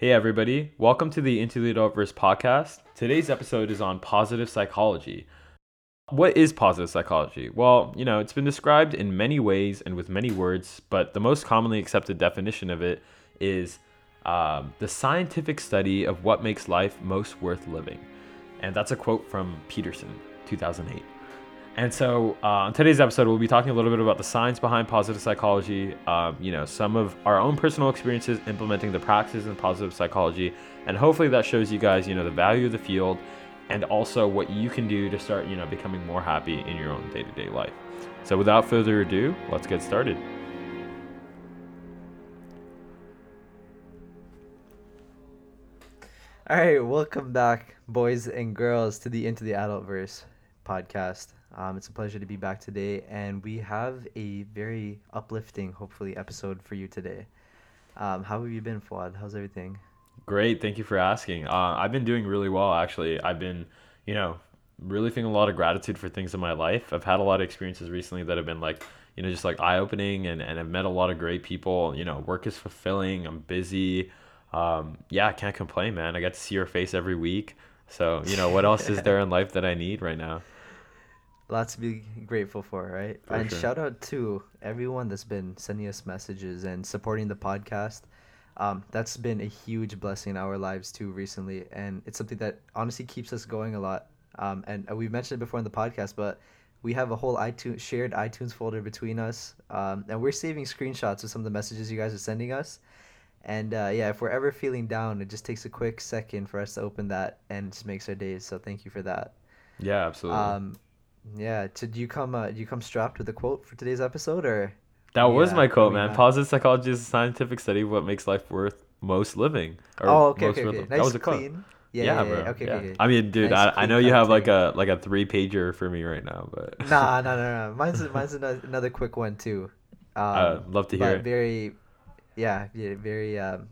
Hey, everybody. Welcome to the Into the Adultverse podcast. Today's episode is on positive psychology. What is positive psychology? Well, you know, it's been described in many ways and with many words, but the most commonly accepted definition of it is um, the scientific study of what makes life most worth living. And that's a quote from Peterson, 2008. And so, uh, on today's episode, we'll be talking a little bit about the science behind positive psychology, um, you know, some of our own personal experiences implementing the practices in positive psychology, and hopefully that shows you guys, you know, the value of the field and also what you can do to start, you know, becoming more happy in your own day to day life. So, without further ado, let's get started. All right, welcome back, boys and girls, to the Into the Adultverse podcast. Um, it's a pleasure to be back today, and we have a very uplifting, hopefully, episode for you today. Um, how have you been, Fuad? How's everything? Great, thank you for asking. Uh, I've been doing really well, actually. I've been, you know, really feeling a lot of gratitude for things in my life. I've had a lot of experiences recently that have been like, you know, just like eye opening, and, and I've met a lot of great people. You know, work is fulfilling, I'm busy. Um, yeah, I can't complain, man. I get to see your face every week. So, you know, what else is there in life that I need right now? Lots to be grateful for, right? For and sure. shout out to everyone that's been sending us messages and supporting the podcast. Um, that's been a huge blessing in our lives too recently, and it's something that honestly keeps us going a lot. Um, and uh, we've mentioned it before in the podcast, but we have a whole iTunes shared iTunes folder between us, um, and we're saving screenshots of some of the messages you guys are sending us. And uh, yeah, if we're ever feeling down, it just takes a quick second for us to open that, and it just makes our days. So thank you for that. Yeah, absolutely. Um, yeah. Did you come? Uh, did you come strapped with a quote for today's episode, or? that was my quote, man. not- Positive psychology is a scientific study of what makes life worth most living. or oh, okay, most okay, worth- okay. That was a quote. clean. Yeah, Yeah, yeah, bro. Okay, yeah. okay, okay. I mean, dude, Nice, I, I know you have like a like a three pager for me right now, but Nah, no, no, no. Mine's mine's another quick one too. Um, Uh, love to hear but it. very, yeah, yeah, very um,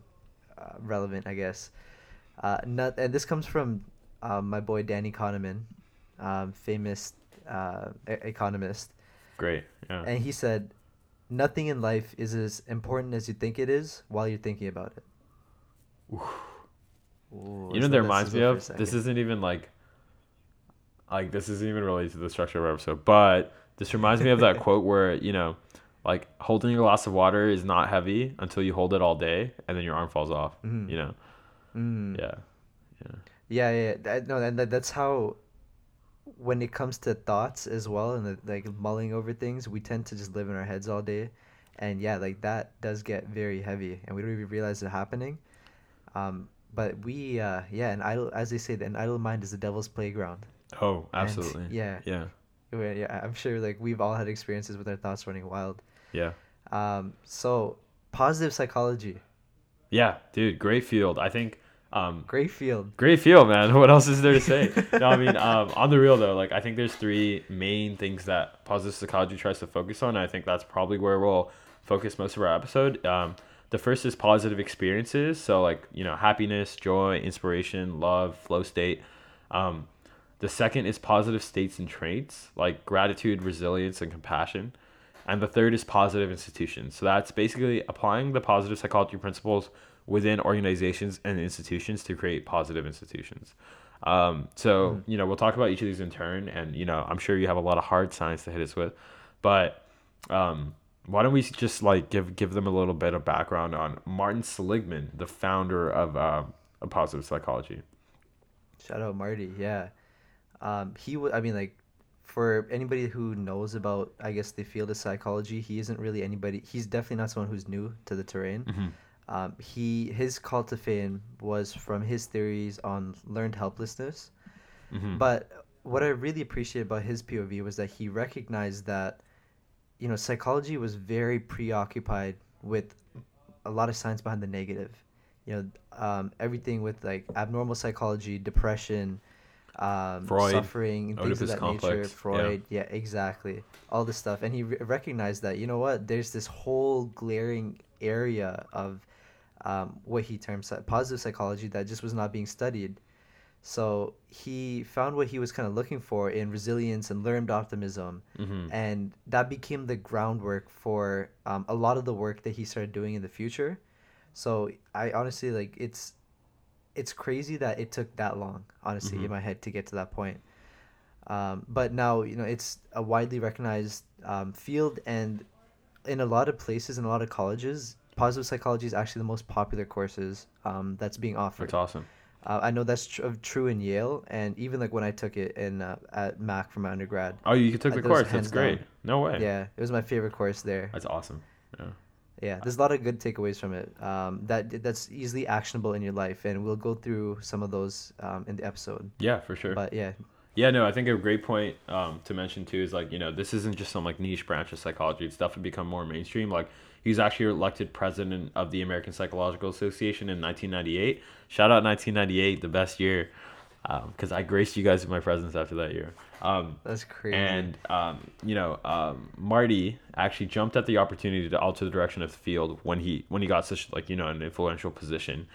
uh, relevant, I guess. Uh, not, and this comes from um, my boy Danny Kahneman, um, famous uh, economist, great. Yeah. and he said, "Nothing in life is as important as you think it is while you're thinking about it." Ooh, you know, that reminds me sizzle for a of this isn't even like like this isn't even related to the structure of our episode, but this reminds me of that quote where you know, like holding a glass of water is not heavy until you hold it all day, and then your arm falls off. Mhm. You know. Mm. Yeah. Yeah. Yeah, yeah. That, no, and that, that's how, when it comes to thoughts as well, and the, like mulling over things, we tend to just live in our heads all day, and yeah, like that does get very heavy, and we don't even realize it happening. Um, but we, uh, yeah, an idle, as they say, an idle mind is the devil's playground. Oh, absolutely. yeah, Yeah. yeah, yeah. I'm sure like we've all had experiences with our thoughts running wild. Yeah. Um, so positive psychology, Yeah, dude, great field. I think um great field. Great field, man. What else is there to say? no, I mean, um, on the real though, like I think there's three main things that positive psychology tries to focus on. And I think that's probably where we'll focus most of our episode. Um, the first is positive experiences, so like you know, happiness, joy, inspiration, love, flow state. Um, the second is positive states and traits, like gratitude, resilience, and compassion. And the third is positive institutions. So that's basically applying the positive psychology principles within organizations and institutions to create positive institutions. Um, so, you know, we'll talk about each of these in turn. And, you know, I'm sure you have a lot of hard science to hit us with. But um, why don't we just like give give them a little bit of background on Martin Seligman, the founder of um, of positive psychology? Shout out Marty, yeah. Um, he would, I mean, like, for anybody who knows about, I guess, the field of psychology, he isn't really anybody. He's definitely not someone who's new to the terrain. Um, he his call to fame was from his theories on learned helplessness. Mhm. But what I really appreciate about his POV was that he recognized that, you know, psychology was very preoccupied with a lot of science behind the negative. You know, um, everything with like abnormal psychology, depression, um, Freud, suffering, and things of that nature. complex, yeah. Freud, yeah. exactly, all this stuff, and he re- recognized that you know what, there's this whole glaring area of um, what he termed positive psychology that just was not being studied. So he found what he was kind of looking for in resilience and learned optimism, Mhm. and that became the groundwork for um, a lot of the work that he started doing in the future. So I honestly like it's it's crazy that it took that long, honestly, Mhm. in my head to get to that point. Um, but now you know it's a widely recognized um, field, and in a lot of places, in a lot of colleges, positive psychology is actually the most popular courses um, that's being offered. That's awesome. Uh, I know that's tr- true in Yale, and even like when I took it in uh, at Mac for my undergrad. Oh, you took Uh, the course. That's great. down. No way. Yeah, it was my favorite course there. That's awesome. Yeah. Yeah, there's a lot of good takeaways from it. Um, that that's easily actionable in your life, and we'll go through some of those um, in the episode. Yeah, for sure. But yeah, Yeah, no, I think a great point um, to mention too is like you know this isn't just some like niche branch of psychology. It's definitely become more mainstream. Like he's actually elected president of the American Psychological Association in 1998. Shout out 1998, the best year, because I graced you guys with my presence after that year. Um, that's crazy. and um, you know um, Marty actually jumped at the opportunity to alter the direction of the field when he when he got such like you know an influential position,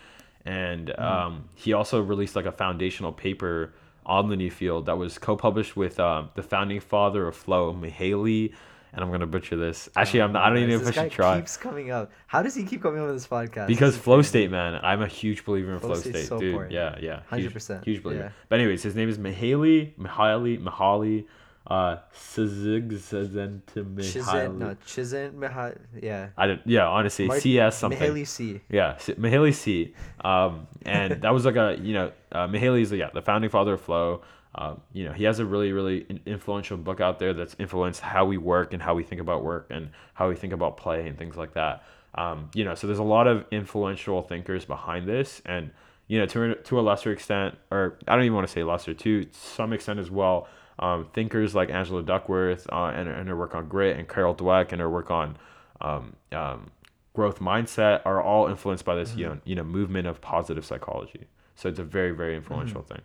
and Mm-hmm. um, he also released like a foundational paper on the new field that was co-published with um, the founding father of flow, Mihaly, and I'm gonna butcher this. Actually, I'm not, I don't even know if I should try Keeps coming up. How does he keep coming up with this podcast? because flow state, man. I'm a huge believer in Flow flow state, so dude. important. Yeah, yeah, 100%, huge believer. yeah. But anyways, his name is Mihaly, Mihaly, Mihaly, uh, Chizent, Csikszentmihalyi. no, Chizent, Miha, yeah. I don't. Yeah, honestly, Mart- CS something. Mihaly C. Yeah, Mihaly C. Um, and that was like a you know uh, Mihaly is yeah the founding father of flow. Um, you know he has a really really influential book out there that's influenced how we work and how we think about work and how we think about play and things like that. Um, you know, so there's a lot of influential thinkers behind this, and you know to to a lesser extent, or I don't even want to say lesser, to some extent as well. Um, thinkers like Angela Duckworth uh, and, and her work on grit and Carol Dweck and her work on um, um, growth mindset are all influenced by this you know you know movement of positive psychology. So it's a very very influential thing.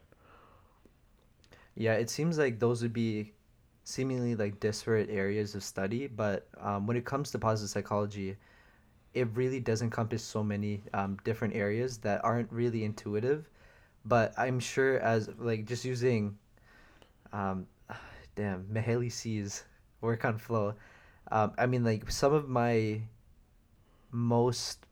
Yeah, it seems like those would be seemingly like disparate areas of study, but um, when it comes to positive psychology, it really does encompass so many um, different areas that aren't really intuitive. But I'm sure as like just using, um, damn, Mihaly C's work on flow. Um, I mean, like some of my most,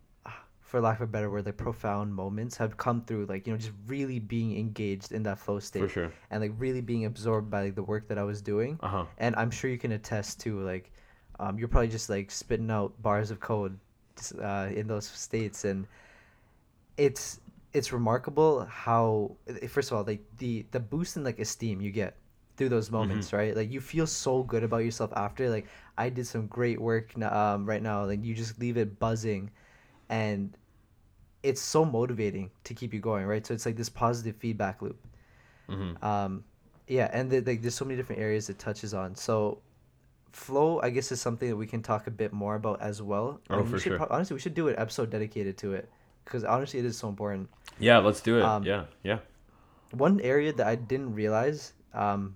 for lack of a better word, like profound moments have come through like you know just really being engaged in that flow state For sure. and like really being absorbed by like, the work that I was doing. Uh huh. And I'm sure you can attest to like, um, you're probably just like spitting out bars of code, uh, in those states, and it's it's remarkable how eh, first of all like the the boost in like esteem you get through those moments right like you feel so good about yourself after like i did some great work um, right now like you just leave it buzzing and it's so motivating to keep you going right so it's like this positive feedback loop hmm um yeah and the, like there's so many different areas it touches on so flow i guess is something that we can talk a bit more about as well Oh, And we for should sure. honestly we should do an episode dedicated to it because honestly it is so important Yeah, let's do it. Um, yeah, yeah. one area that i didn't realize um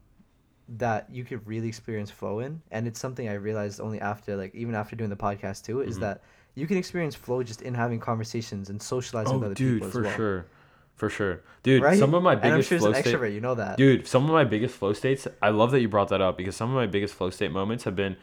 that you could really experience flow in and it's something i realized only after like even after doing the podcast too is Mhm. that you can experience flow just in having conversations and socializing with Oh, other dude, people as for well sure, for sure, dude. right Some of my and i'm biggest sure flow an state. extrovert you know that Dude, some of my biggest flow states. I love that you brought that up because some of my biggest flow state moments have been,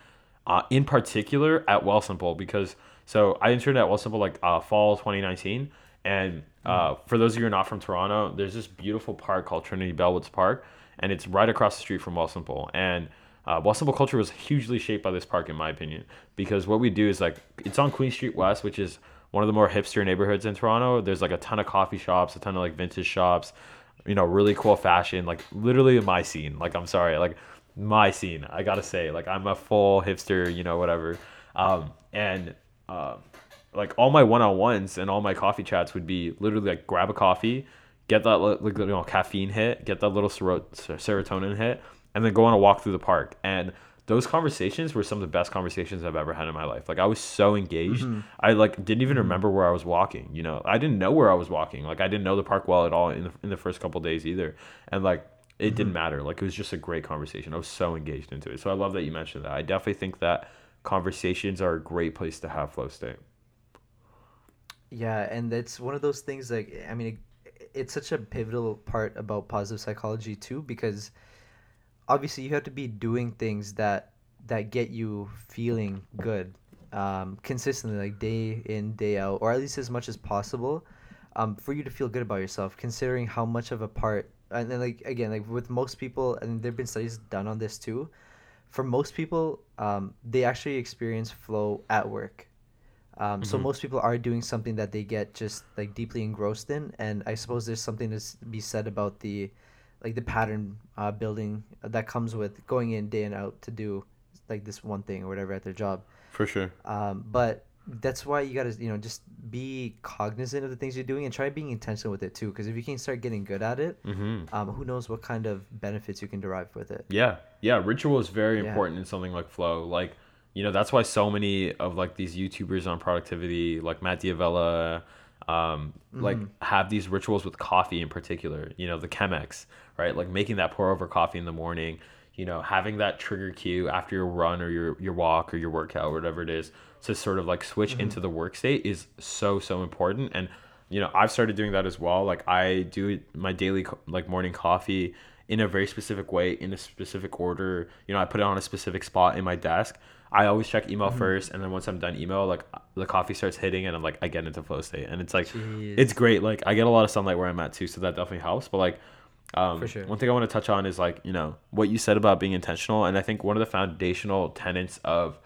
uh, in particular at Wealthsimple because so I interned at Wealthsimple like uh, fall 2019, and uh, for those of you who are not from Toronto, there's this beautiful park called Trinity Bellwoods Park, and it's right across the street from Wealthsimple, and uh, Wealthsimple culture was hugely shaped by this park, in my opinion, because what we do is like it's on Queen Street West, which is one of the more hipster neighborhoods in Toronto. There's like a ton of coffee shops, a ton of like vintage shops, you know, really cool fashion, like literally my scene. Like I'm sorry, like my scene. I gotta say, like I'm a full hipster, you know, whatever. Um, and um, like all my one-on-ones and all my coffee chats would be literally like grab a coffee, get that like you know caffeine hit, get that little sero- ser- serotonin hit, and then go on a walk through the park. And those conversations were some of the best conversations I've ever had in my life. Like I was so engaged. Mm-hmm. I like didn't even mm-hmm. remember where I was walking. You know, I didn't know where I was walking. Like I didn't know the park well at all in the in the first couple days either. And like it didn't mm-hmm. matter. Like it was just a great conversation. I was so engaged into it. So I love that you mentioned that. I definitely think that conversations are a great place to have flow state. Yeah, and it's one of those things like I mean, it, it's such a pivotal part about positive psychology too because obviously you have to be doing things that that get you feeling good um, consistently, like day in day out, or at least as much as possible. um, for you to feel good about yourself, considering how much of a part, and then like again, like with most people, and there've been studies done on this too. For most people, um, they actually experience flow at work. Um, So Mhm. most people are doing something that they get just like deeply engrossed in, and I suppose there's something to be said about the, like the pattern uh, building that comes with going in day and out to do, like this one thing or whatever at their job. For sure. Um, but that's why you gotta you know just be cognizant of the things you're doing and try being intentional with it too. Because if you can start getting good at it, Mm-hmm. um, who knows what kind of benefits you can derive with it. Yeah, yeah. Ritual is very Yeah. important in something like flow. Like, you know, that's why so many of like these YouTubers on productivity, like Matt D'Avella, um, like Mhm. have these rituals with coffee in particular. You know, the Chemex, right? Like making that pour over coffee in the morning. You know, having that trigger cue after your run or your your walk or your workout or whatever it is to sort of like switch mm-hmm. into the work state is so so important. And you know, I've started doing that as well. Like I do my daily like morning coffee in a very specific way, in a specific order. You know, I put it on a specific spot in my desk. I always check email mm-hmm. first, and then once I'm done email, like the coffee starts hitting, and I'm like, I get into flow state, and it's like, Jeez. it's great. Like I get a lot of sunlight where I'm at too, so that definitely helps. But like, um, For sure. one thing I want to touch on is like you know what you said about being intentional, and I think one of the foundational tenets of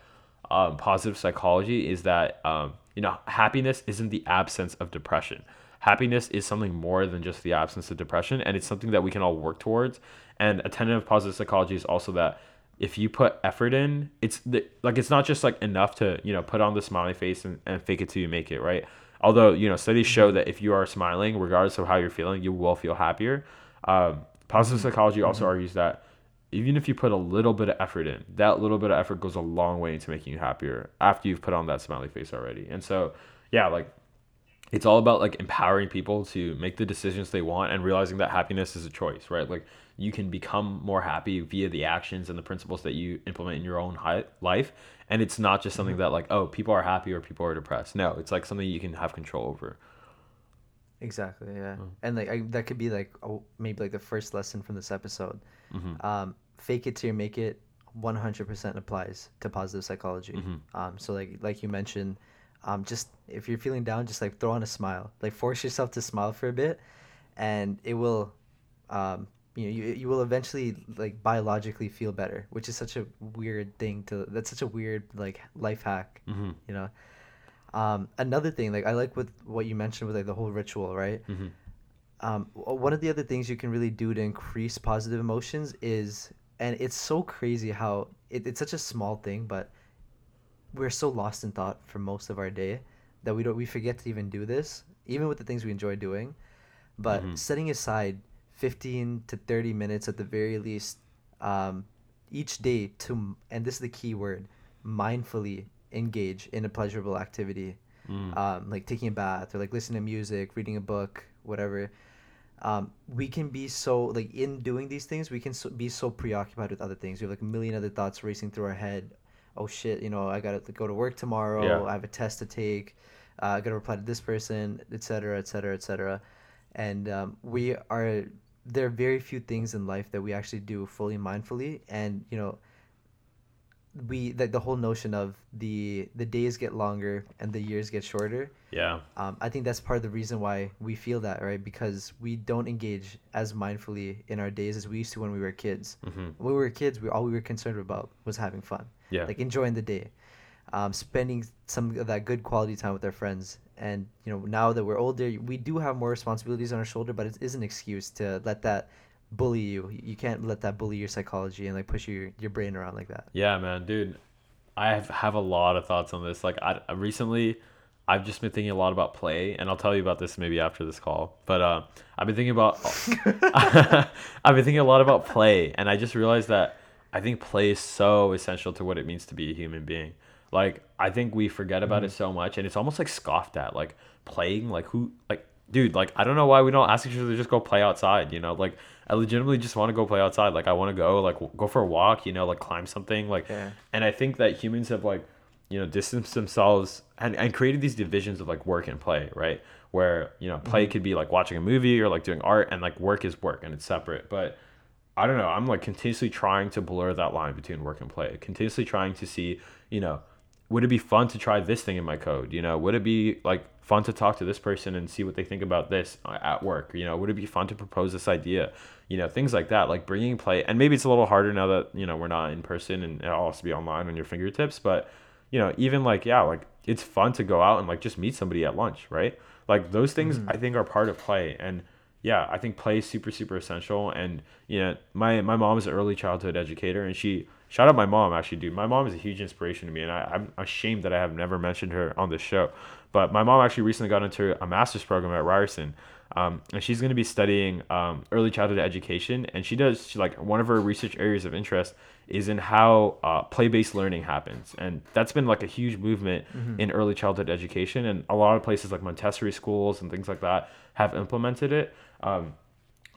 um, positive psychology is that um, you know happiness isn't the absence of depression. Happiness is something more than just the absence of depression, and it's something that we can all work towards. And a tenet of positive psychology is also that if you put effort in, it's the, like it's not just like enough to you know put on the smiley face and, and fake it till you make it, right? Although you know studies show that if you are smiling, regardless of how you're feeling, you will feel happier. Um, positive mm-hmm. psychology also mm-hmm. argues that even if you put a little bit of effort in, that little bit of effort goes a long way into making you happier after you've put on that smiley face already. And so, yeah, like it's all about like empowering people to make the decisions they want and realizing that happiness is a choice, right? Like you can become more happy via the actions and the principles that you implement in your own hi- life. And it's not just something mm-hmm. that like, oh, people are happy or people are depressed. No, it's like something you can have control over. Exactly. Yeah. Mm. And like I, that could be like oh, maybe like the first lesson from this episode. Mhm. Um, fake it till you make it. One hundred percent applies to positive psychology. Mhm. Um, so like like you mentioned, um, just if you're feeling down, just like throw on a smile. Like force yourself to smile for a bit, and it will, um, you know, you you will eventually like biologically feel better, which is such a weird thing to. That's such a weird like life hack Mm-hmm. you know um another thing like i like with what you mentioned with like the whole ritual right Mm-hmm. um one of the other things you can really do to increase positive emotions is and it's so crazy how it, it's such a small thing but we're so lost in thought for most of our day that we don't we forget to even do this even with the things we enjoy doing but Mhm. setting aside 15 to 30 minutes at the very least um, each day to and this is the key word mindfully engage in a pleasurable activity Mm. um, like taking a bath or like listening to music reading a book whatever. Um, we can be so like in doing these things we can so, be so preoccupied with other things. We have like a million other thoughts racing through our head. Oh shit you know i gotta go to work tomorrow. Yeah. i have a test to take. Uh, i gotta reply to this person etc etc etc and um, we are there are very few things in life that we actually do fully mindfully. And you know we like the whole notion of the the days get longer and the years get shorter Yeah. um, I think that's part of the reason why we feel that, right? Because we don't engage as mindfully in our days as we used to when we were kids. Mm-hmm. When we were kids, we all we were concerned about was having fun, Yeah. like enjoying the day, um, spending some of that good quality time with our friends. And you know, now that we're older, we do have more responsibilities on our shoulder, but it is an excuse to let that bully you. You can't let that bully your psychology and like push your your brain around like that. Yeah, man, dude. I have, have a lot of thoughts on this. Like, I recently, I've just been thinking a lot about play, and I'll tell you about this maybe after this call. But uh, I've been thinking about, I've been thinking a lot about play, and I just realized that I think play is so essential to what it means to be a human being. Like, I think we forget about it so much, and it's almost like scoffed at. Like playing, like who, like, dude, like I don't know why we don't ask each other to just go play outside. You know, like I legitimately just want to go play outside. Like I want to go, like w- go for a walk. You know, like climb something. Like Yeah. and I think that humans have like, you know, distanced themselves and, and created these divisions of like work and play, right? Where, you know, play mm-hmm. could be like watching a movie or like doing art and like work is work and it's separate. But I don't know, I'm like continuously trying to blur that line between work and play. Continuously trying to see, you know, would it be fun to try this thing in my code? You know, would it be like fun to talk to this person and see what they think about this uh, at work? You know, would it be fun to propose this idea? You know, things like that, like bringing play. And maybe it's a little harder now that you know we're not in person and it all has to be online on your fingertips. But you know, even like yeah, like it's fun to go out and like just meet somebody at lunch, right? Like those things Mhm. I think are part of play and yeah, I think play is super super essential and you know, my my mom is an early childhood educator and she shout out my mom actually dude. My mom is a huge inspiration to me and I, I'm ashamed that I have never mentioned her on this show. But my mom actually recently got into a master's program at Ryerson. Um, and she's going to be studying um, early childhood education and she does she, like one of her research areas of interest is in how uh, play-based learning happens and that's been like a huge movement Mhm. in early childhood education and a lot of places like montessori schools and things like that have implemented it um,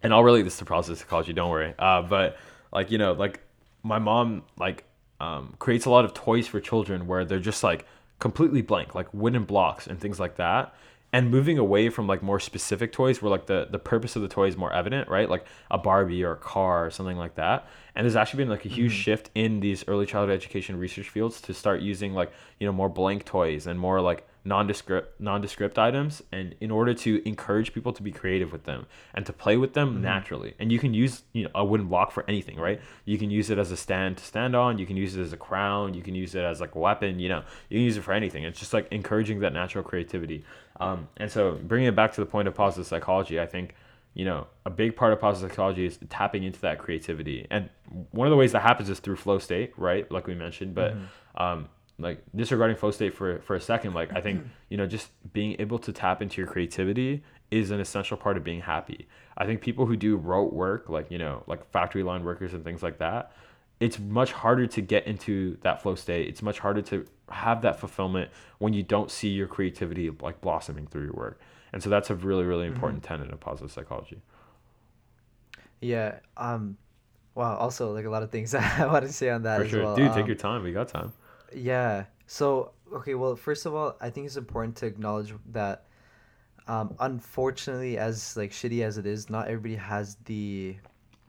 and i'll relate this to process psychology don't worry uh, but like you know like my mom like um, creates a lot of toys for children where they're just like completely blank like wooden blocks and things like that. And moving away from like more specific toys where like the the purpose of the toy is more evident right? Like a barbie or a car or something like that. And there's actually been like a huge Mhm. shift in these early childhood education research fields to start using like you know more blank toys and more like nondescript nondescript items and in order to encourage people to be creative with them and to play with them Mhm. naturally. And you can use you know a wooden block for anything right? You can use it as a stand to stand on you can use it as a crown you can use it as like a weapon you know. You can use it for anything. It's just like encouraging that natural creativity. Um, and so bringing it back to the point of positive psychology i think you know a big part of positive psychology is tapping into that creativity. And one of the ways that happens is through flow state right? Like we mentioned but Mhm. um, like disregarding flow state for for a second like i think you know just being able to tap into your creativity is an essential part of being happy i think people who do rote work like you know like factory line workers and things like that it's much harder to get into that flow state it's much harder to have that fulfillment when you don't see your creativity like blossoming through your work and so that's a really really important tenet of positive psychology Yeah. Um. Wow. Also, like a lot of things I want to say on that for as sure well. dude take Um, your time we got time Yeah. So, okay, well, first of all, I think it's important to acknowledge that um, unfortunately, as like shitty as it is, not everybody has the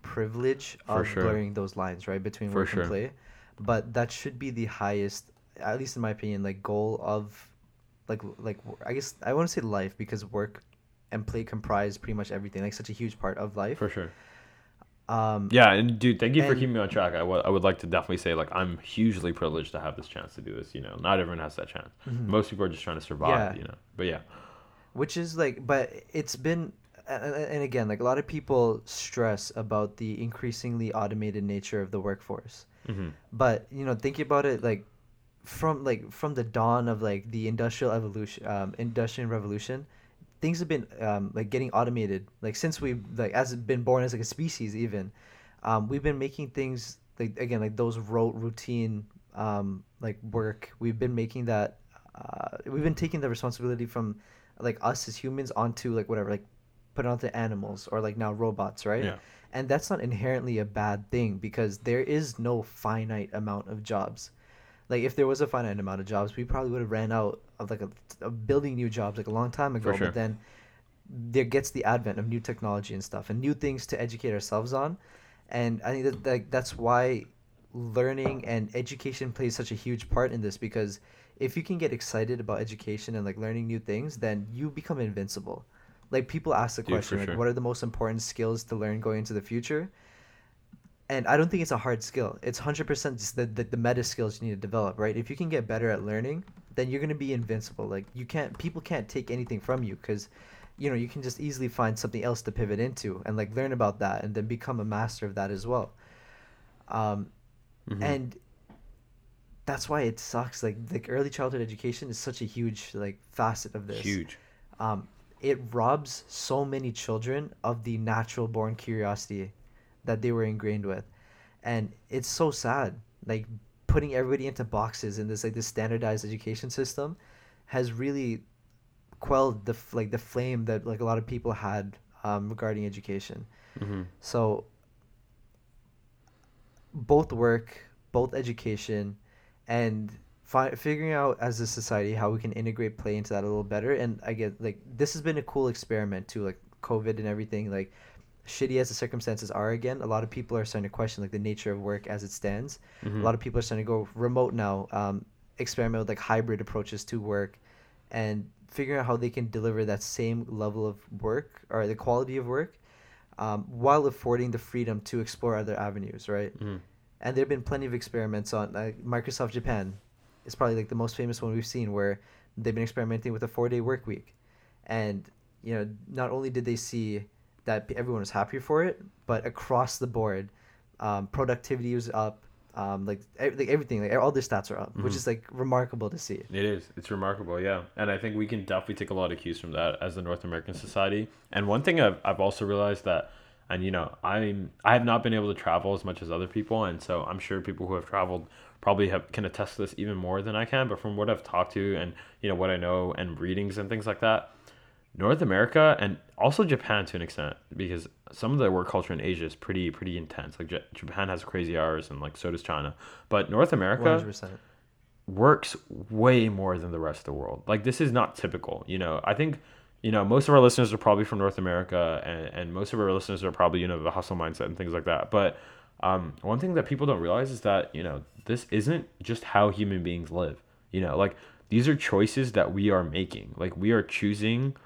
privilege For of sure. blurring those lines, right, between For work sure. and play. But that should be the highest, at least in my opinion, like goal of, like like I guess I want to say life because work and play comprise pretty much everything, like such a huge part of life. for sure Um, Yeah, and dude, thank you for keeping me on track. I I would like to definitely say like I'm hugely privileged to have this chance to do this. You know, not everyone has that chance. Mhm. Most people are just trying to survive. Yeah. You know, but yeah, which is like but it's been and again like a lot of people stress about the increasingly automated nature of the workforce hmm but you know thinking about it like from like from the dawn of like the industrial evolution um, industrial revolution things have been um, like getting automated like since we've like as been born as like a species even um, we've been making things like again like those rote routine um, like work. We've been making that uh, we've been taking the responsibility from like us as humans onto like whatever like put it onto animals or like now robots right? Yeah, and that's not inherently a bad thing because there is no finite amount of jobs. Like if there was a finite amount of jobs we probably would have ran out of like a, of building new jobs like a long time ago sure. but then there gets the advent of new technology and stuff and new things to educate ourselves on. And i think that like that's why learning and education plays such a huge part in this because if you can get excited about education and like learning new things then you become invincible. Like people ask the Dude, question like sure. what are the most important skills to learn going into the future? And i don't think it's a hard skill. It's 100% just the, the, the meta skills you need to develop right? If you can get better at learning then you're going to be invincible. Like you can't people can't take anything from you because you know you can just easily find something else to pivot into and like learn about that and then become a master of that as well. Um, Mhm. and that's why it sucks. Like like early childhood education is such a huge like facet of this. Huge. um, it robs so many children of the natural born curiosity that they were ingrained with. And it's so sad. Like putting everybody into boxes in this like this standardized education system has really quelled the like the flame that like a lot of people had um, regarding education hmm so both work, both education, and fi- figuring out as a society how we can integrate play into that a little better. And I get like this has been a cool experiment too, like COVID and everything. Like shitty as the circumstances are again, a lot of people are starting to question like the nature of work as it stands. hmm A lot of people are starting to go remote now, um, experiment with like hybrid approaches to work, and figuring out how they can deliver that same level of work or the quality of work um, while affording the freedom to explore other avenues, right? Mhm. And there have been plenty of experiments on like Microsoft Japan. It's probably like the most famous one we've seen where they've been experimenting with a four day work week. And, you know, not only did they see that everyone was happier for it, but across the board, um, productivity was up. Um, like, like everything, like all their stats are up, which Mhm. is like remarkable to see. It is. It's remarkable, yeah. And I think we can definitely take a lot of cues from that as a North American society. And one thing I've, I've also realized that, and you know, I'm I have not been able to travel as much as other people, and so I'm sure people who have traveled probably have can attest to this even more than I can. But from what I've talked to and you know what I know and readings and things like that, North America and also Japan to an extent because some of the work culture in Asia is pretty pretty intense. Like J- Japan has crazy hours and like so does China, but North America 100%. works way more than the rest of the world. Like this is not typical. You know, I think you know most of our listeners are probably from North America, and, and most of our listeners are probably you know the hustle mindset and things like that. But um, one thing that people don't realize is that you know this isn't just how human beings live. You know, like these are choices that we are making. Like we are choosing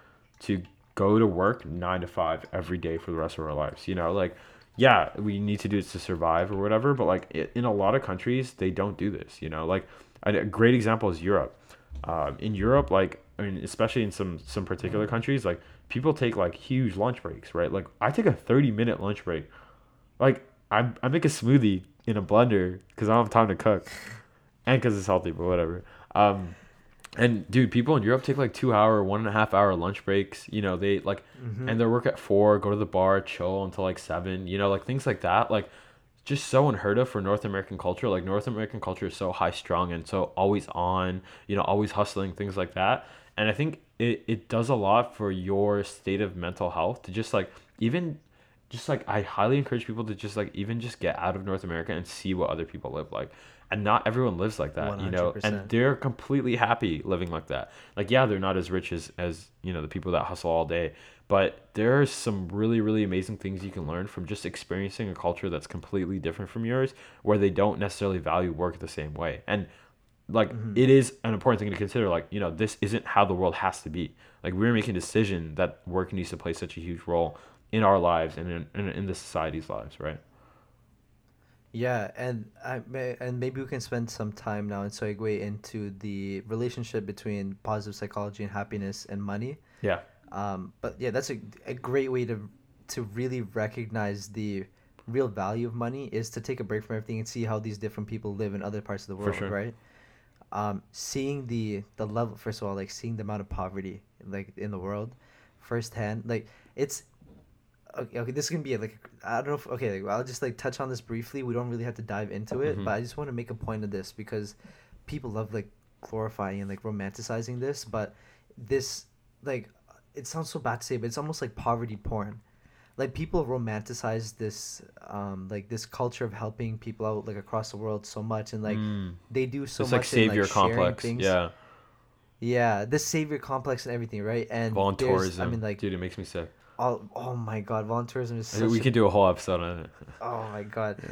to go to work nine to five every day for the rest of our lives. You know, like yeah, we need to do this to survive or whatever. But like i in a lot of countries, they don't do this. You know, like a a great example is Europe. Um, in Europe, like I mean, especially in some some particular countries, like people take like huge lunch breaks, right? Like I take a thirty minute lunch break. Like I I make a smoothie in a blender because I don't have time to cook, and because it's healthy, but whatever. Um, and dude, people in Europe take like two hour, one and a half hour lunch breaks. You know, they like Mm-hmm. and they work at four, go to the bar, chill until like seven. You know, like things like that. Like just so unheard of for North American culture. Like North American culture is so high strung and so always on, you know, always hustling, things like that. And I think it, it does a lot for your state of mental health to just like even just like I highly encourage people to just like even just get out of North America and see what other people live like. And not everyone lives like that, you know, and they're completely happy living like that. Like yeah, they're not as rich as as, you know, the people that hustle all day, but there are some really really amazing things you can learn from just experiencing a culture that's completely different from yours where they don't necessarily value work the same way. And like it is an important thing to consider like you know this isn't how the world has to be like we're making a decision that work needs to play such a huge role in our lives and in, in, in the society's lives right Yeah, and I may, and maybe we can spend some time now and segue into the relationship between positive psychology and happiness and money. yeah Um, but yeah, that's a, a great way to to really recognize the real value of money is to take a break from everything and see how these different people live in other parts of the world, sure. right? Um, seeing the the level first of all, like seeing the amount of poverty like in the world firsthand, like it's okay, okay this is gonna be like I don't know if okay like, I'll just like touch on this briefly. We don't really have to dive into it, Mhm. but I just want to make a point of this because people love like glorifying and like romanticizing this, but this like it sounds so bad to say, but it's almost like poverty porn. Like people romanticize this um like this culture of helping people out like across the world so much and like Mm. they do so it's much like savior in, like, complex things. yeah Yeah, this savior complex and everything, right? And volunteerism I mean like dude it makes me sick all oh my god, volunteerism is such we a could do a whole episode on it. Oh my god.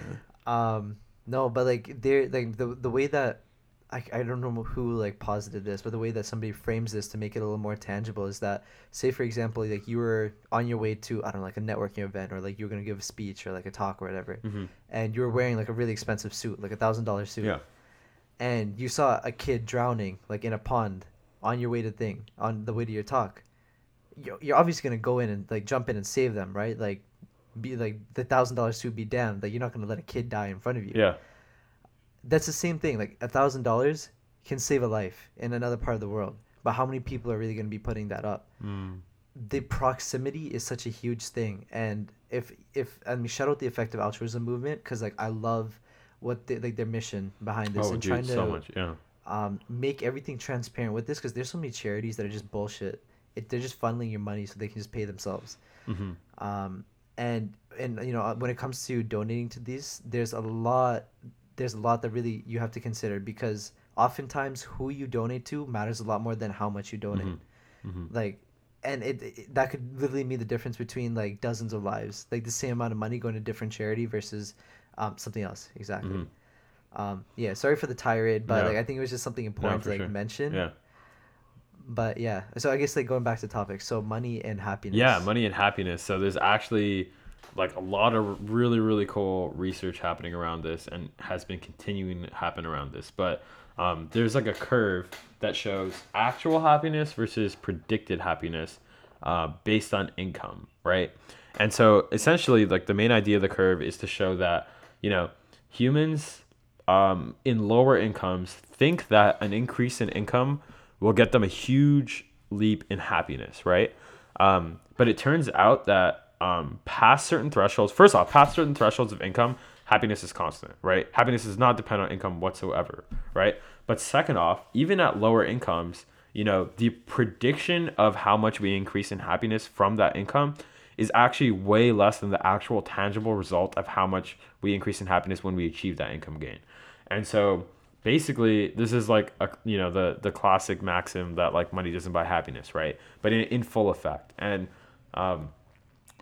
Um no, but like they're like the the way that I, I don't know who like posited this, but the way that somebody frames this to make it a little more tangible is that say for example like you were on your way to I don't know like a networking event or like you were gonna give a speech or like a talk or whatever, hmm and you were wearing like a really expensive suit, like a thousand dollar suit, yeah. and you saw a kid drowning like in a pond on your way to thing on the way to your talk you're, you're obviously gonna go in and like jump in and save them right? Like be like the thousand dollar suit be damned like you're not gonna let a kid die in front of you. Yeah. That's the same thing. Like a thousand dollars can save a life in another part of the world. But how many people are really gonna be putting that up? Mm. the proximity is such a huge thing. And if if I mean shout out the effective altruism movement because like I love what they, like their mission behind this oh and dude trying to so much yeah. um, make everything transparent with this because there's so many charities that are just bullshit. It, they're just funneling your money so they can just pay themselves. hmm Um, and and you know uh, when it comes to donating to these, there's a lot. There's a lot that really you have to consider because oftentimes who you donate to matters a lot more than how much you donate. hmm Like, and it, it that could literally mean the difference between like dozens of lives, like the same amount of money going to different charity versus um, something else. Exactly. Mhm. Um, yeah, sorry for the tirade, but No. like I think it was just something important to like sure. mention. yeah but yeah, so I guess like going back to topic. So money and happiness. Yeah, money and happiness. So there's actually like a lot of really really cool research happening around this and has been continuing to happen around this. But um, there's like a curve that shows actual happiness versus predicted happiness uh, based on income, right? And so essentially, like the main idea of the curve is to show that you know humans um, in lower incomes think that an increase in income will get them a huge leap in happiness, right? Um, but it turns out that um, past certain thresholds, first off, past certain thresholds of income, happiness is constant, right? Happiness is not dependent on income whatsoever, right? But second off, even at lower incomes, you know, the prediction of how much we increase in happiness from that income is actually way less than the actual tangible result of how much we increase in happiness when we achieve that income gain. And so basically this is like a you know the the classic maxim that like money doesn't buy happiness, right? But in, in full effect. And um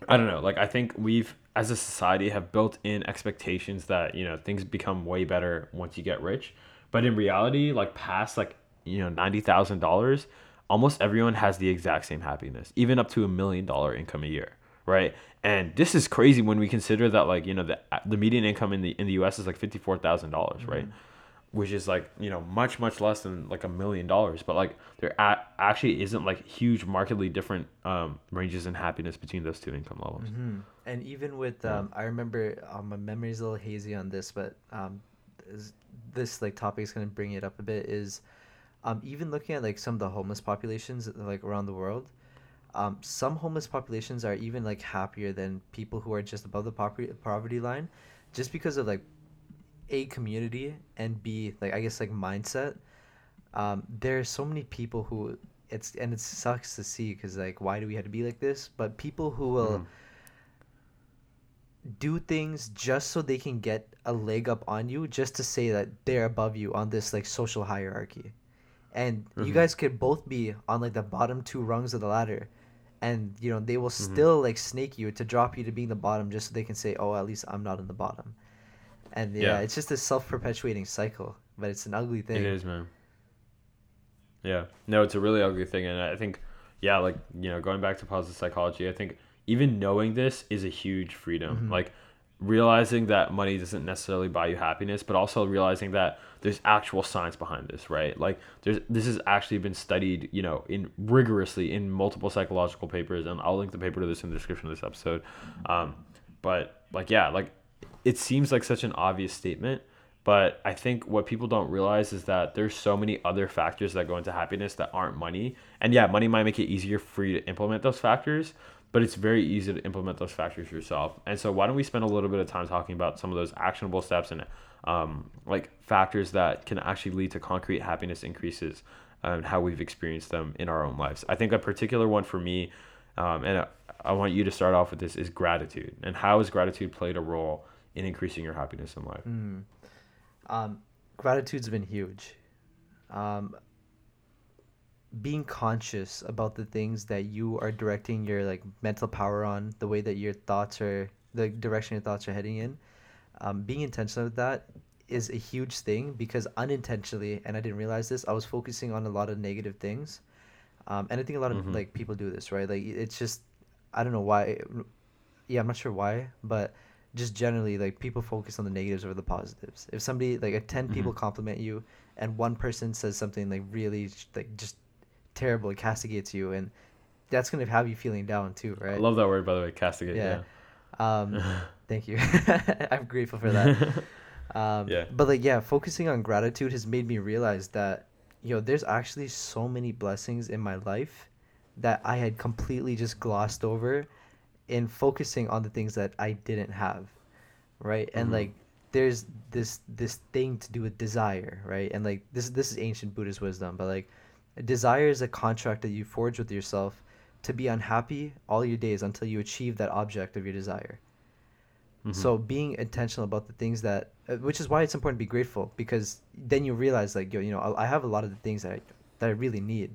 I don't know, like I think we've as a society have built in expectations that, you know, things become way better once you get rich. But in reality, like past like, you know, ninety thousand dollars, almost everyone has the exact same happiness, even up to a million dollar income a year right? And this is crazy when we consider that like you know the the median income in the in the U.S. is like fifty four thousand dollars, right? Mm-hmm. Which is like you know much much less than like a million dollars, but like there a- actually isn't like huge markedly different um, ranges in happiness between those two income levels. Mm-hmm. And even with um, I remember um, my memory's a little hazy on this, but um, this, this like topic is gonna bring it up a bit is um, even looking at like some of the homeless populations like around the world um, some homeless populations are even like happier than people who are just above the poverty poverty line, just because of like a community and b like I guess like mindset. Um, there are so many people who it's and it sucks to see because like why do we have to be like this? But people who will. Mm. Do things just so they can get a leg up on you, just to say that they're above you on this like social hierarchy and mm-hmm. you guys could both be on like the bottom two rungs of the ladder and you know they will mm-hmm. still like snake you to drop you to being the bottom just so they can say oh at least i'm not in the bottom and yeah, yeah. it's just a self-perpetuating cycle but it's an ugly thing it is man yeah no it's a really ugly thing and i think yeah like you know going back to positive psychology i think even knowing this is a huge freedom mm-hmm. like realizing that money doesn't necessarily buy you happiness, but also realizing that there's actual science behind this, right? Like there's this has actually been studied, you know, in rigorously in multiple psychological papers, and I'll link the paper to this in the description of this episode. Um, but like yeah, like it seems like such an obvious statement, but I think what people don't realize is that there's so many other factors that go into happiness that aren't money. And yeah, money might make it easier for you to implement those factors, but it's very easy to implement those factors yourself. And so, why don't we spend a little bit of time talking about some of those actionable steps and um, like factors that can actually lead to concrete happiness increases and how we've experienced them in our own lives? I think a particular one for me, um, and I want you to start off with this, is gratitude. And how has gratitude played a role in increasing your happiness in life? Mm. Um, gratitude's been huge. Um, being conscious about the things that you are directing your like mental power on, the way that your thoughts are, the direction your thoughts are heading in, um, being intentional with that is a huge thing because unintentionally, and I didn't realize this, I was focusing on a lot of negative things, um, and I think a lot of mm-hmm. like people do this, right? Like it's just, I don't know why, yeah, I'm not sure why, but just generally like people focus on the negatives over the positives. If somebody like a 10 mm-hmm. people compliment you and one person says something like really like just terrible. It castigates you, and that's gonna have you feeling down too, right? I love that word by the way, castigate. Yeah. yeah. Um, thank you. I'm grateful for that. Um, yeah. But like, yeah, focusing on gratitude has made me realize that, yo, there's actually so many blessings in my life that I had completely just glossed over in focusing on the things that I didn't have, right? And mm-hmm. like, there's this this thing to do with desire, right? And like this this is ancient Buddhist wisdom, but like Desire is a contract that you forge with yourself to be unhappy all your days until you achieve that object of your desire. Mm-hmm. So being intentional about the things that, uh, which is why it's important to be grateful because then you realize like yo, you know, I have a lot of the things that I, that I really need.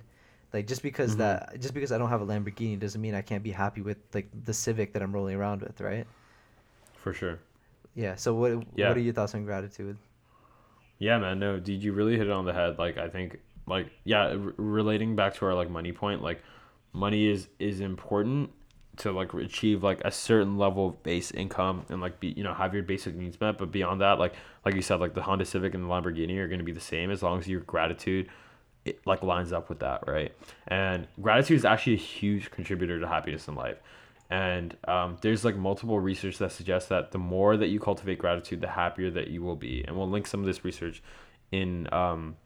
Like just because mm-hmm. that, just because I don't have a Lamborghini doesn't mean I can't be happy with like the Civic that I'm rolling around with, right? For sure. Yeah. So what, yeah. what are your thoughts on gratitude? Yeah, man. No, did you really hit it on the head? Like I think like yeah, r- relating back to our like money point, like money is is important to like achieve like a certain level of base income and like be you know have your basic needs met. But beyond that like like you said like the honda civic and the lamborghini are going to be the same as long as your gratitude it like lines up with that right? And gratitude is actually a huge contributor to happiness in life. And um, there's like multiple research that suggests that the more that you cultivate gratitude the happier that you will be. And we'll link some of this research in um,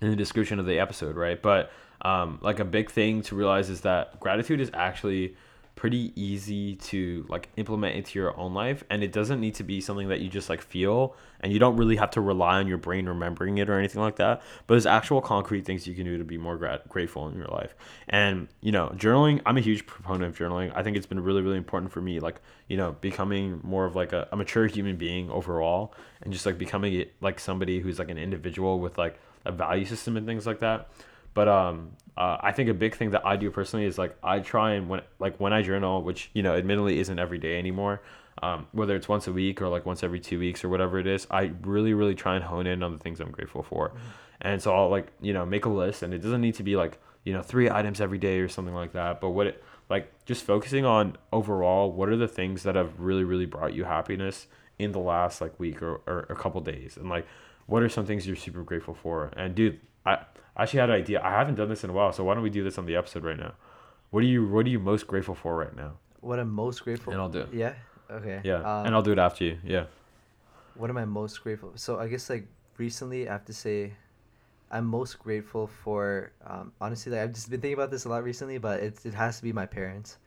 in the description of the episode right? But um, like a big thing to realize is that gratitude is actually pretty easy to like implement into your own life and it doesn't need to be something that you just like feel and you don't really have to rely on your brain remembering it or anything like that but there's actual concrete things you can do to be more grat- grateful in your life. And you know journaling i'm a huge proponent of journaling. I think it's been really really important for me like you know becoming more of like a, a mature human being overall and just like becoming like somebody who's like an individual with like a value system and things like that but um, uh, I think a big thing that I do personally is like I try and when like when I journal, which you know admittedly isn't every day anymore, um, whether it's once a week or like once every two weeks or whatever it is, I really really try and hone in on the things I'm grateful for, and so I'll like you know make a list, and it doesn't need to be like you know three items every day or something like that, but what it like just focusing on overall what are the things that have really really brought you happiness in the last like week or, or a couple days? And like what are some things you're super grateful for? And dude I actually had an idea. I haven't done this in a while, so why don't we do this on the episode right now? What are you What are you most grateful for right now? What I'm most grateful. And I'll do it. Yeah. Okay. Yeah, um, and I'll do it after you. Yeah. What am I most grateful? So I guess like recently, I have to say, I'm most grateful for. Um, honestly, like I've just been thinking about this a lot recently, but it it has to be my parents.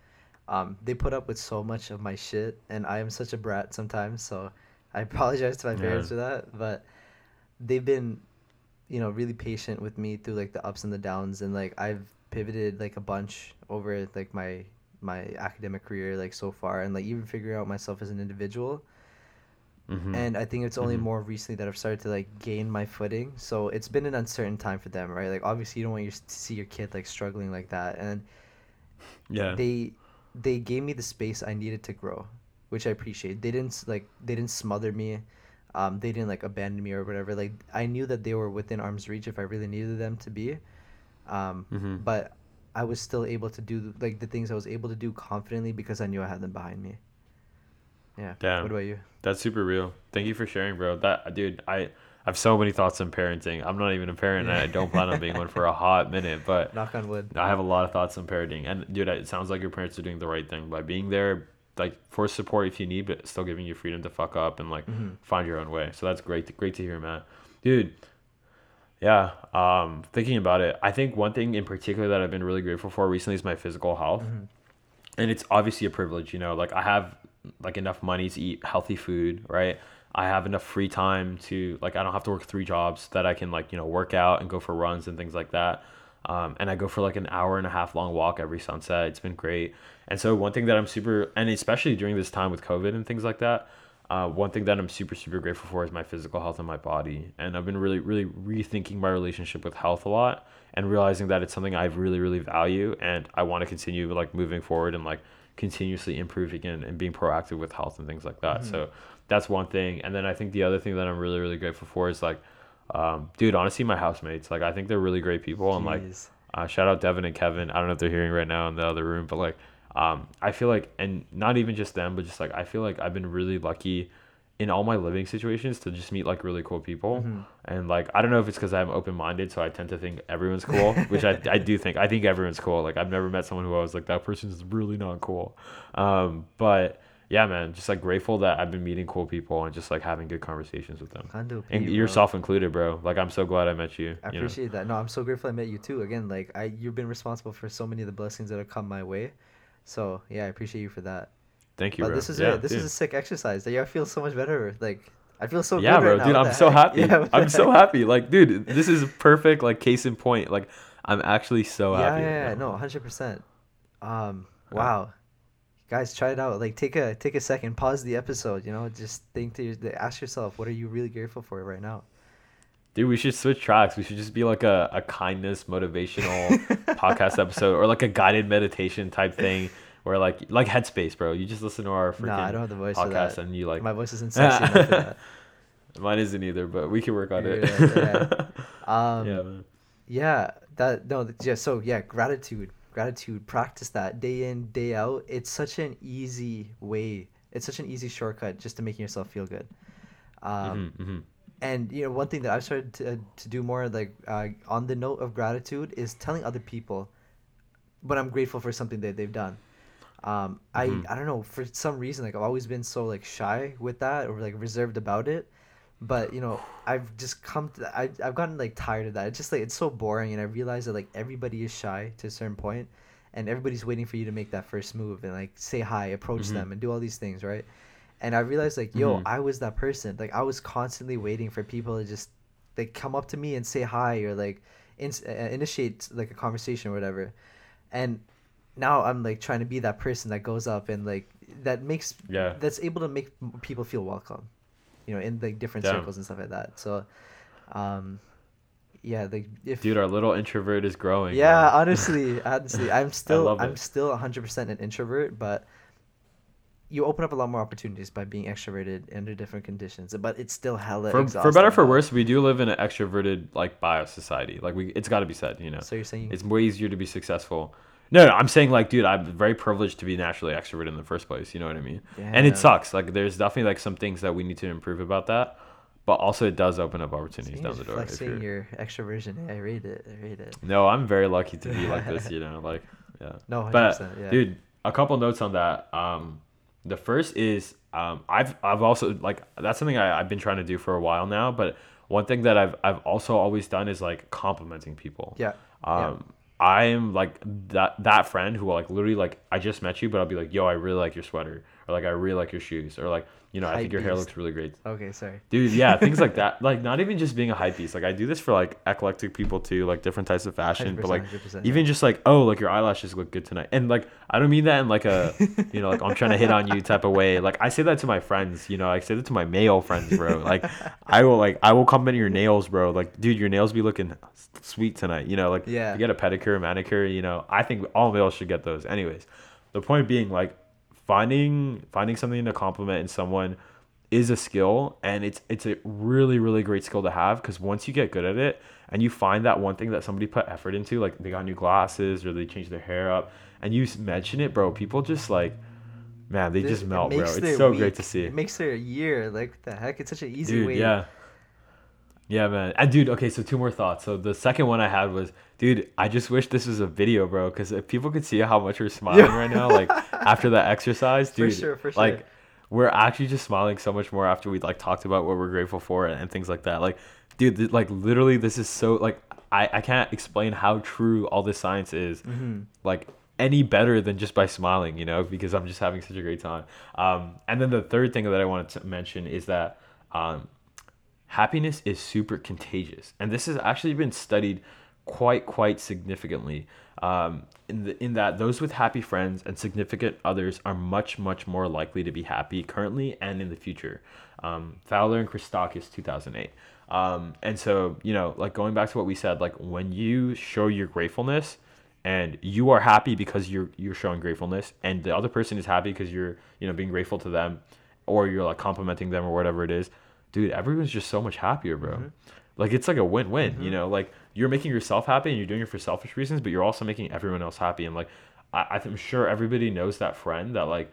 Um, they put up with so much of my shit, and I am such a brat sometimes. So I apologize to my parents yeah. for that, but they've been you know really patient with me through like the ups and the downs and like I've pivoted like a bunch over like my my academic career like so far and like even figuring out myself as an individual. Mm-hmm. and I think it's only mm-hmm. more recently that I've started to like gain my footing. So it's been an uncertain time for them right? Like obviously you don't want your, to see your kid like struggling like that and yeah. they they gave me the space I needed to grow which I appreciate. They didn't like they didn't smother me um, they didn't like abandon me or whatever. Like I knew that they were within arm's reach if I really needed them to be. Um, mm-hmm. But I was still able to do like the things I was able to do confidently because I knew I had them behind me. Yeah. Damn. What about you? That's super real. Thank you for sharing, bro. That dude, I. I have so many thoughts on parenting. I'm not even a parent, and I don't plan on being one for a hot minute. But knock on wood. I have a lot of thoughts on parenting, and dude, it sounds like your parents are doing the right thing by being there, like for support if you need, but still giving you freedom to fuck up and like mm-hmm. find your own way. So that's great. To, great to hear, Matt. Dude. Yeah. Um, thinking about it, I think one thing in particular that I've been really grateful for recently is my physical health, mm-hmm. and it's obviously a privilege. You know, like I have like enough money to eat healthy food, right? I have enough free time to like I don't have to work three jobs that I can like you know work out and go for runs and things like that. Um, and I go for like an hour and a half long walk every sunset. It's been great. And so one thing that I'm super, and especially during this time with COVID and things like that, uh, one thing that I'm super super grateful for is my physical health and my body. And I've been really really rethinking my relationship with health a lot and realizing that it's something I really really value and I want to continue like moving forward and like continuously improving and, and being proactive with health and things like that. Mm-hmm. So that's one thing. And then I think the other thing that I'm really really grateful for is like um, dude, honestly, my housemates, like, I think they're really great people. And, like, uh, shout out Devin and Kevin. I don't know if they're hearing right now in the other room, but, like, um, I feel like, and not even just them, but just, like, I feel like I've been really lucky in all my living situations to just meet, like, really cool people. Mm-hmm. And, like, I don't know if it's because I'm open minded, so I tend to think everyone's cool, which I, I do think. I think everyone's cool. Like, I've never met someone who I was like, that person's really not cool. Um, but, yeah, man, just like grateful that I've been meeting cool people and just like having good conversations with them. And yourself bro. included, bro. Like I'm so glad I met you. I you appreciate know? that. No, I'm so grateful I met you too. Again, like I, you've been responsible for so many of the blessings that have come my way. So yeah, I appreciate you for that. Thank you, but bro. This is yeah, it. This dude. is a sick exercise. I feel so much better. Like I feel so yeah, bro, right dude. I'm so happy. Yeah, I'm so happy. Like, dude, this is perfect. Like, case in point. Like, I'm actually so yeah, happy. Yeah, yeah, no, hundred percent. Um, wow guys try it out like take a take a second pause the episode you know just think to ask yourself what are you really grateful for right now dude we should switch tracks we should just be like a, a kindness motivational podcast episode or like a guided meditation type thing where like like headspace bro you just listen to our freaking nah, I don't have the voice podcast and you like my voice isn't sexy enough for that mine isn't either but we can work on it yeah, yeah. um, yeah, man. Yeah, that no, yeah. So yeah, gratitude, gratitude. Practice that day in, day out. It's such an easy way. It's such an easy shortcut just to making yourself feel good. Um, hmm hmm and you know, one thing that I've started to, to do more, like uh, on the note of gratitude, is telling other people when I'm grateful for something that they've done. Um, I Mhm. I don't know for some reason like I've always been so like shy with that or like reserved about it, but you know I've just come to I I've gotten like tired of that. It's just like it's so boring, and I realize that like everybody is shy to a certain point, and everybody's waiting for you to make that first move and like say hi, approach Mhm. them, and do all these things, right? And I realized like yo, Mhm. I was that person. Like I was constantly waiting for people to just like come up to me and say hi or like in, uh, initiate like a conversation or whatever. And now I'm like trying to be that person that goes up and like that makes Yeah. that's able to make people feel welcome, you know, in like different Yeah. circles and stuff like that. So, um, yeah, like if Dude, our little introvert is growing. yeah, man. honestly, honestly, I'm still I'm it. still 100% an introvert, but you open up a lot more opportunities by being extroverted under different conditions. But it's still hella for, for better or for worse, we do live in an extroverted like bio society. Like we, it's got to be said, you know. So you're saying It's way easier to be successful. No, no, I'm saying like, dude, I'm very privileged to be naturally extroverted in the first place. You know what I mean? Yeah. And it sucks. Like, there's definitely like some things that we need to improve about that, but also it does open up opportunities Seeing down the door. Flexing you're... your extroversion. I read it. I read it. No, I'm very lucky to be like this. You know, like, yeah. No, 100%. But yeah. dude, a couple notes on that. Um, the first is um, I've I've also like that's something I, I've been trying to do for a while now. But one thing that I've I've also always done is like complimenting people. Yeah. yeah. Um, I am like that that friend who like literally like I just met you, but I'll be like, yo, I really like your sweater, or like I really like your shoes, or like you know I think your hair looks really great. Okay, sorry. Dude, yeah, things like that. Like not even just being a hype piece. Like I do this for like eclectic people too, like different types of fashion. But like 100%, even just like, oh, like your eyelashes look good tonight. And like I don't mean that in like a you know, like I'm trying to hit on you type of way. Like I say that to my friends, you know, I say that to my male friends, bro. Like I will like I will compliment your nails, bro. Like, dude, your nails be looking sweet tonight. You know, like Yeah. you get a pedicure, manicure, you know. I think all males should get those. Anyways, the point being like finding finding something to compliment in someone is a skill and it's it's a really really great skill to have because once you get good at it and you find that one thing that somebody put effort into like they got new glasses or they changed their hair up and you mention it bro people just like man they This- just it melt bro it's so great to see It makes their year. Like what the heck? It's such an easy dude way. yeah yeah man and dude okay so two more thoughts so the second one i had was dude i just wish this was a video bro because if people could see how much we're smiling right now like after that exercise dude, For sure, for sure. like we're actually just smiling so much more after we like talked about what we're grateful for and, and things like that like dude th- like literally this is so like i i can't explain how true all this science is Mm-hmm. like any better than just by smiling, you know, because I'm just having such a great time. Um, and then the third thing that I wanted to mention is that um, happiness is super contagious, and this has actually been studied quite quite significantly. Um, in the in that those with happy friends and significant others are much much more likely to be happy currently and in the future. Um, Fowler and Christakis, 2008. Um, and so you know, like going back to what we said, like when you show your gratefulness and you are happy because you're you're showing gratefulness and the other person is happy because you're you know being grateful to them or you're like complimenting them or whatever it is dude everyone's just so much happier bro like it's like a win-win you know? Like you're making yourself happy and you're doing it for selfish reasons but you're also making everyone else happy and like I, i'm sure everybody knows that friend that like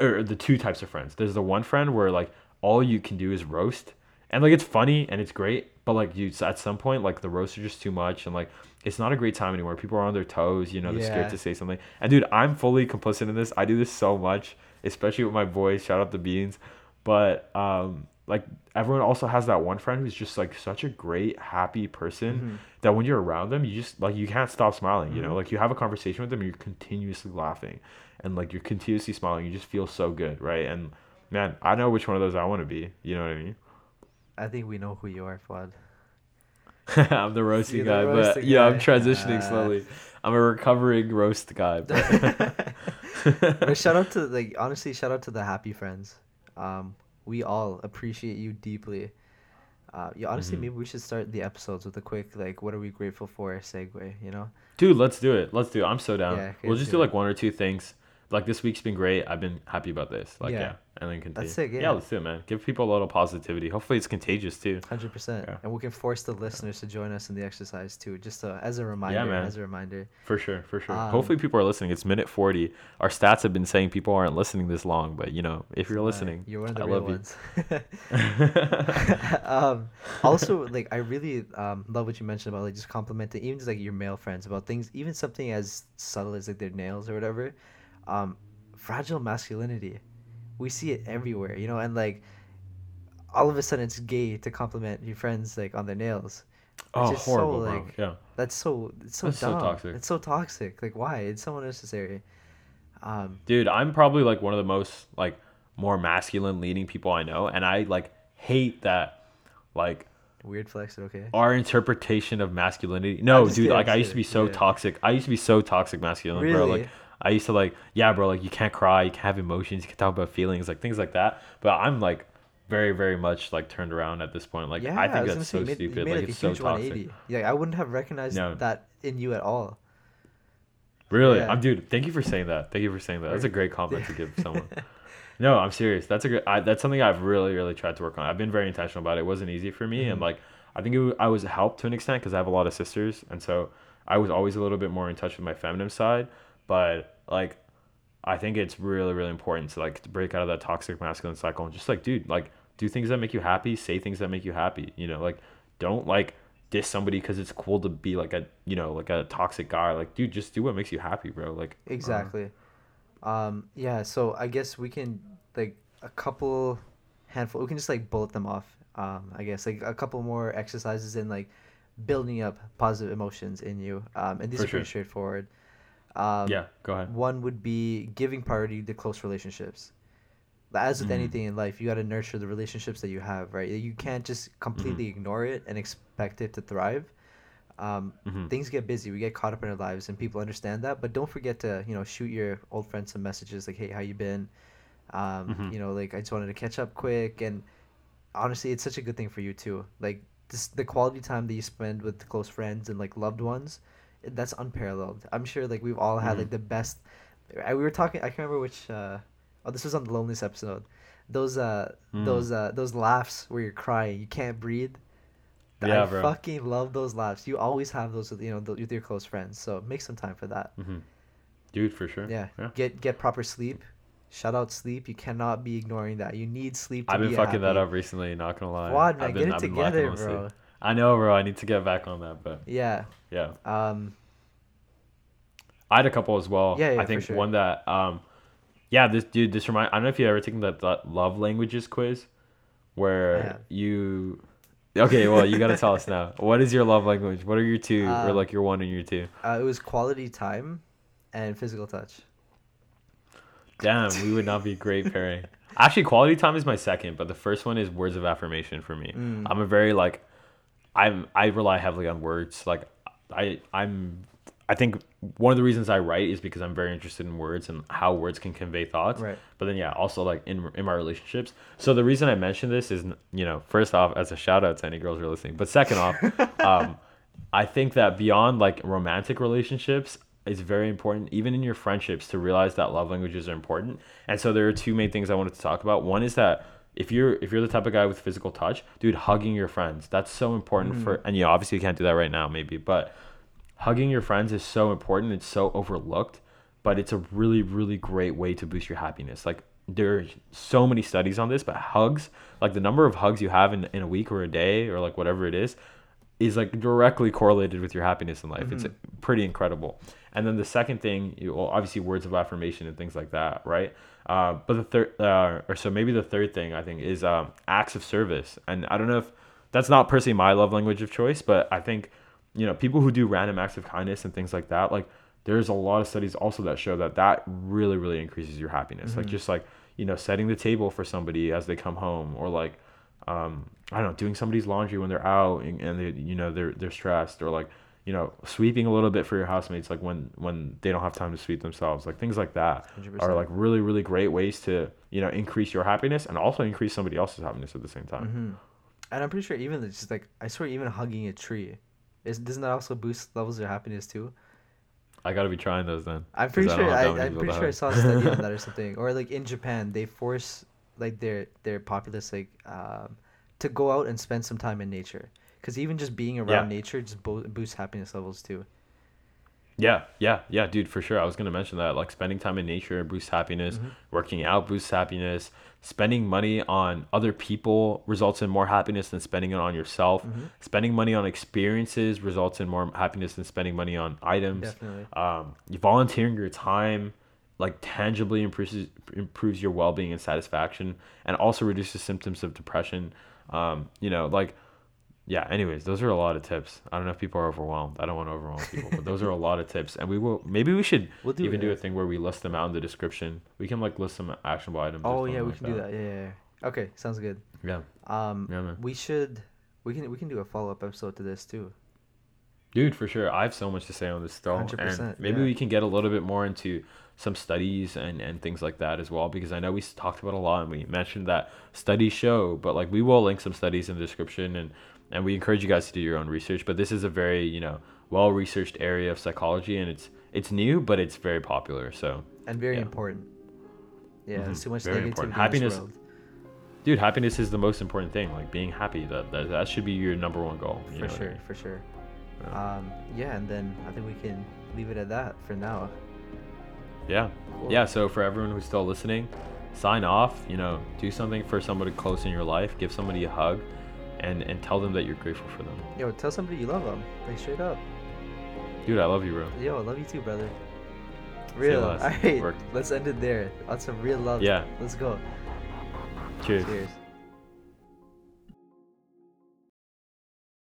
or the two types of friends. There's the one friend where like all you can do is roast and like it's funny and it's great but like you at some point like the roasts are just too much and like it's not a great time anymore. People are on their toes you know they're Yeah. scared to say something. And dude i'm fully complicit in this. I do this so much especially with my boys. Shout out the beans. But um like everyone also has that one friend who's just like such a great happy person Mm-hmm. that when you're around them you just like you can't stop smiling you know like you have a conversation with them you're continuously laughing and like you're continuously smiling you just feel so good right and man i know which one of those i want to be you know what i mean I think we know who you are, Fuad. i'm the roasting the guy roasting but yeah i'm transitioning Ah. slowly i'm a recovering roast guy but but shout out to like honestly, shout out to the happy friends. Um, we all appreciate you deeply. Uh, yeah, honestly, Mhm. maybe we should start the episodes with a quick like, what are we grateful for? segue. You know? Dude, let's do it. Let's do it. I'm so down. Yeah, we'll just do like one or two things. Like this week's been great. I've been happy about this. Like yeah. Yeah. And then continue. sick, Yeah, yeah. let's do it, man. Give people a little positivity. Hopefully, it's contagious too. Hundred percent, and we can force the listeners to join us in the exercise too, just uh, as a reminder. Yeah, man. As a reminder. For sure, for sure. Um, Hopefully, people are listening. It's minute forty. Our stats have been saying people aren't listening this long, but you know, if you're listening, you're one of the I real love ones. um, also, like I really um, love what you mentioned about like just complimenting even just like your male friends about things, even something as subtle as like their nails or whatever. Um, fragile masculinity, we see it everywhere, you know, and like all of a sudden it's gay to compliment your friends like on their nails. oh, is so, horrible, bro. like, Yeah, That's so it's so That's so dumb. toxic. It's so toxic. Like why? It's so unnecessary. Um, dude, I'm probably like one of the most like more masculine leading people I know, and I like hate that like weird flex, okay. our interpretation of masculinity. No, dude, kidding, like I used to be so yeah. toxic. I used to be so toxic masculine, bro. Like Really? I used to like, yeah, bro, like you can't cry, you can't have emotions, you can talk about feelings, like things like that. But I'm like very, very much like turned around at this point. Like yeah, I think was that's so made, stupid. Like like, it's a so toxic. 180. Yeah, I wouldn't have recognized No. that in you at all. Really, Yeah. I'm dude. Thank you for saying that. Thank you for saying that. That's a great compliment to give someone. No, I'm serious. That's a good. I, that's something I've really, really tried to work on. I've been very intentional about it. It wasn't easy for me, and Mhm. like I think it, I was helped to an extent because I have a lot of sisters, and so I was always a little bit more in touch with my feminine side. But like, I think it's really, really important to like to break out of that toxic masculine cycle and just like, dude, like do things that make you happy, say things that make you happy. You know, like don't like diss somebody because it's cool to be like a you know like a toxic guy. Like, dude, just do what makes you happy, bro. Like um, Exactly. Um, yeah, so I guess we can like a couple handful we can just like bullet them off. Um, I guess like a couple more exercises in like building up positive emotions in you. Um, and these For are pretty sure. straightforward. Um, yeah, go ahead. One would be giving priority to close relationships. As with Mhm. anything in life, you got to nurture the relationships that you have, right? You can't just completely Mm-hmm. ignore it and expect it to thrive. Um, Mhm. Things get busy. We get caught up in our lives, and people understand that. But don't forget to, you know, shoot your old friends some messages like, "Hey, how you been?" Um, Mhm. You know, like I just wanted to catch up quick. And honestly, it's such a good thing for you too. Like this, the quality time that you spend with close friends and like loved ones, that's unparalleled. I'm sure like we've all had Mhm. like the best. I, we were talking. I can't remember which. Uh, oh, this was on the loneliness episode. Those uh, Mm. those uh, those laughs where you're crying, you can't breathe. Yeah, I bro. fucking love those laughs. You always have those with you know th- with your close friends. So make some time for that. hmm Dude, for sure. Yeah. yeah. Get get proper sleep. Shut out sleep. You cannot be ignoring that. You need sleep. To I've been be fucking that up recently. Not gonna lie. Quad man, I've get it I've together, on sleep. I know, bro. I need to get back on that, but Yeah. yeah. Um. I had a couple as well. Yeah, yeah, I think sure. one that um yeah, this dude this remind I don't know if you ever taken that, that love languages quiz where you Okay, well you gotta tell us now. What is your love language? What are your two or Um, like your one and your two? Uh, it was quality time, and physical touch. Damn, we would not be a great pairing. Actually, quality time is my second, but the first one is words of affirmation for me. Mm. I'm a very like, I'm I rely heavily on words. Like, I I'm I think one of the reasons I write is because I'm very interested in words and how words can convey thoughts. Right. But then yeah, also like in in my relationships. So the reason I mention this is you know first off as a shout out to any girls who are listening, but second off, um, I think that beyond like romantic relationships, it's very important, even in your friendships, to realize that love languages are important. And so there are two main things I wanted to talk about. One is that if you're if you're the type of guy with physical touch, dude, hugging your friends that's so important for. Mm. And you know, obviously you can't do that right now, maybe, but hugging your friends is so important. It's so overlooked, but it's a really really great way to boost your happiness. Like there's so many studies on this, but hugs, like the number of hugs you have in, in a week or a day or like whatever it is, is like directly correlated with your happiness in life. It's mm-hmm. pretty incredible. And then the second thing, you, well, obviously words of affirmation and things like that, right? Uh, but the third, uh, or so maybe the third thing I think is um, acts of service. And I don't know if that's not personally my love language of choice, but I think you know people who do random acts of kindness and things like that, like there's a lot of studies also that show that that really really increases your happiness. Like just like you know setting the table for somebody as they come home, or like um, I don't know, doing somebody's laundry when they're out and, and they, you know, they're they're stressed, or like, you know, sweeping a little bit for your housemates, like when when they don't have time to sweep themselves, like things like that 100%. are like really really great ways to you know increase your happiness and also increase somebody else's happiness at the same time. hmm And I'm pretty sure even just like I swear even hugging a tree, is doesn't that also boost levels of happiness too? I gotta be trying those then. I'm pretty I sure I, many I'm pretty sure I saw a study on that or something. Or like in Japan, they force like their their populace like um, to go out and spend some time in nature because even just being around Yeah. nature just bo- boosts happiness levels too. Yeah, yeah, yeah, dude, for sure. I was gonna mention that. Like spending time in nature boosts happiness, Mm-hmm. working out boosts happiness, spending money on other people results in more happiness than spending it on yourself. Mm-hmm. Spending money on experiences results in more happiness than spending money on items. Definitely. Um, volunteering your time like tangibly improves improves your well being and satisfaction, and also reduces symptoms of depression. Um, you know, like yeah anyways those are a lot of tips i don't know if people are overwhelmed i don't want to overwhelm people but those are a lot of tips and we will maybe we should We'll do even do a thing where we list them out in the description we can like list some actionable items Oh yeah, we like can do that. Yeah, yeah, yeah. Okay, sounds good. yeah Um, yeah man we should we can we can do a follow up episode to this too. dude for sure i have so much to say on this still 100%, and maybe yeah. we can get a little bit more into some studies and and things like that as well because i know we talked about a lot and we mentioned that studies show but like we will link some studies in the description and and we encourage you guys to do your own research but this is a very you know well researched area of psychology and it's it's new but it's very popular so and very Yeah. important. Yeah, Mhm, there's too much very negativity Happiness- world. dude happiness is the most important thing like being happy that that, that should be your number one goal For what I sure, mean? for sure. Yeah. Um, yeah, and then I think we can leave it at that for now. yeah Cool. yeah so for everyone who's still listening sign off you know do something for somebody close in your life give somebody a hug and and tell them that you're grateful for them Yo, tell somebody you love them. Like straight up. dude i love you bro Yo, I love you too, brother. Real. All right, let's end it there. Lots some real love. Yeah. Let's go. cheers Cheers.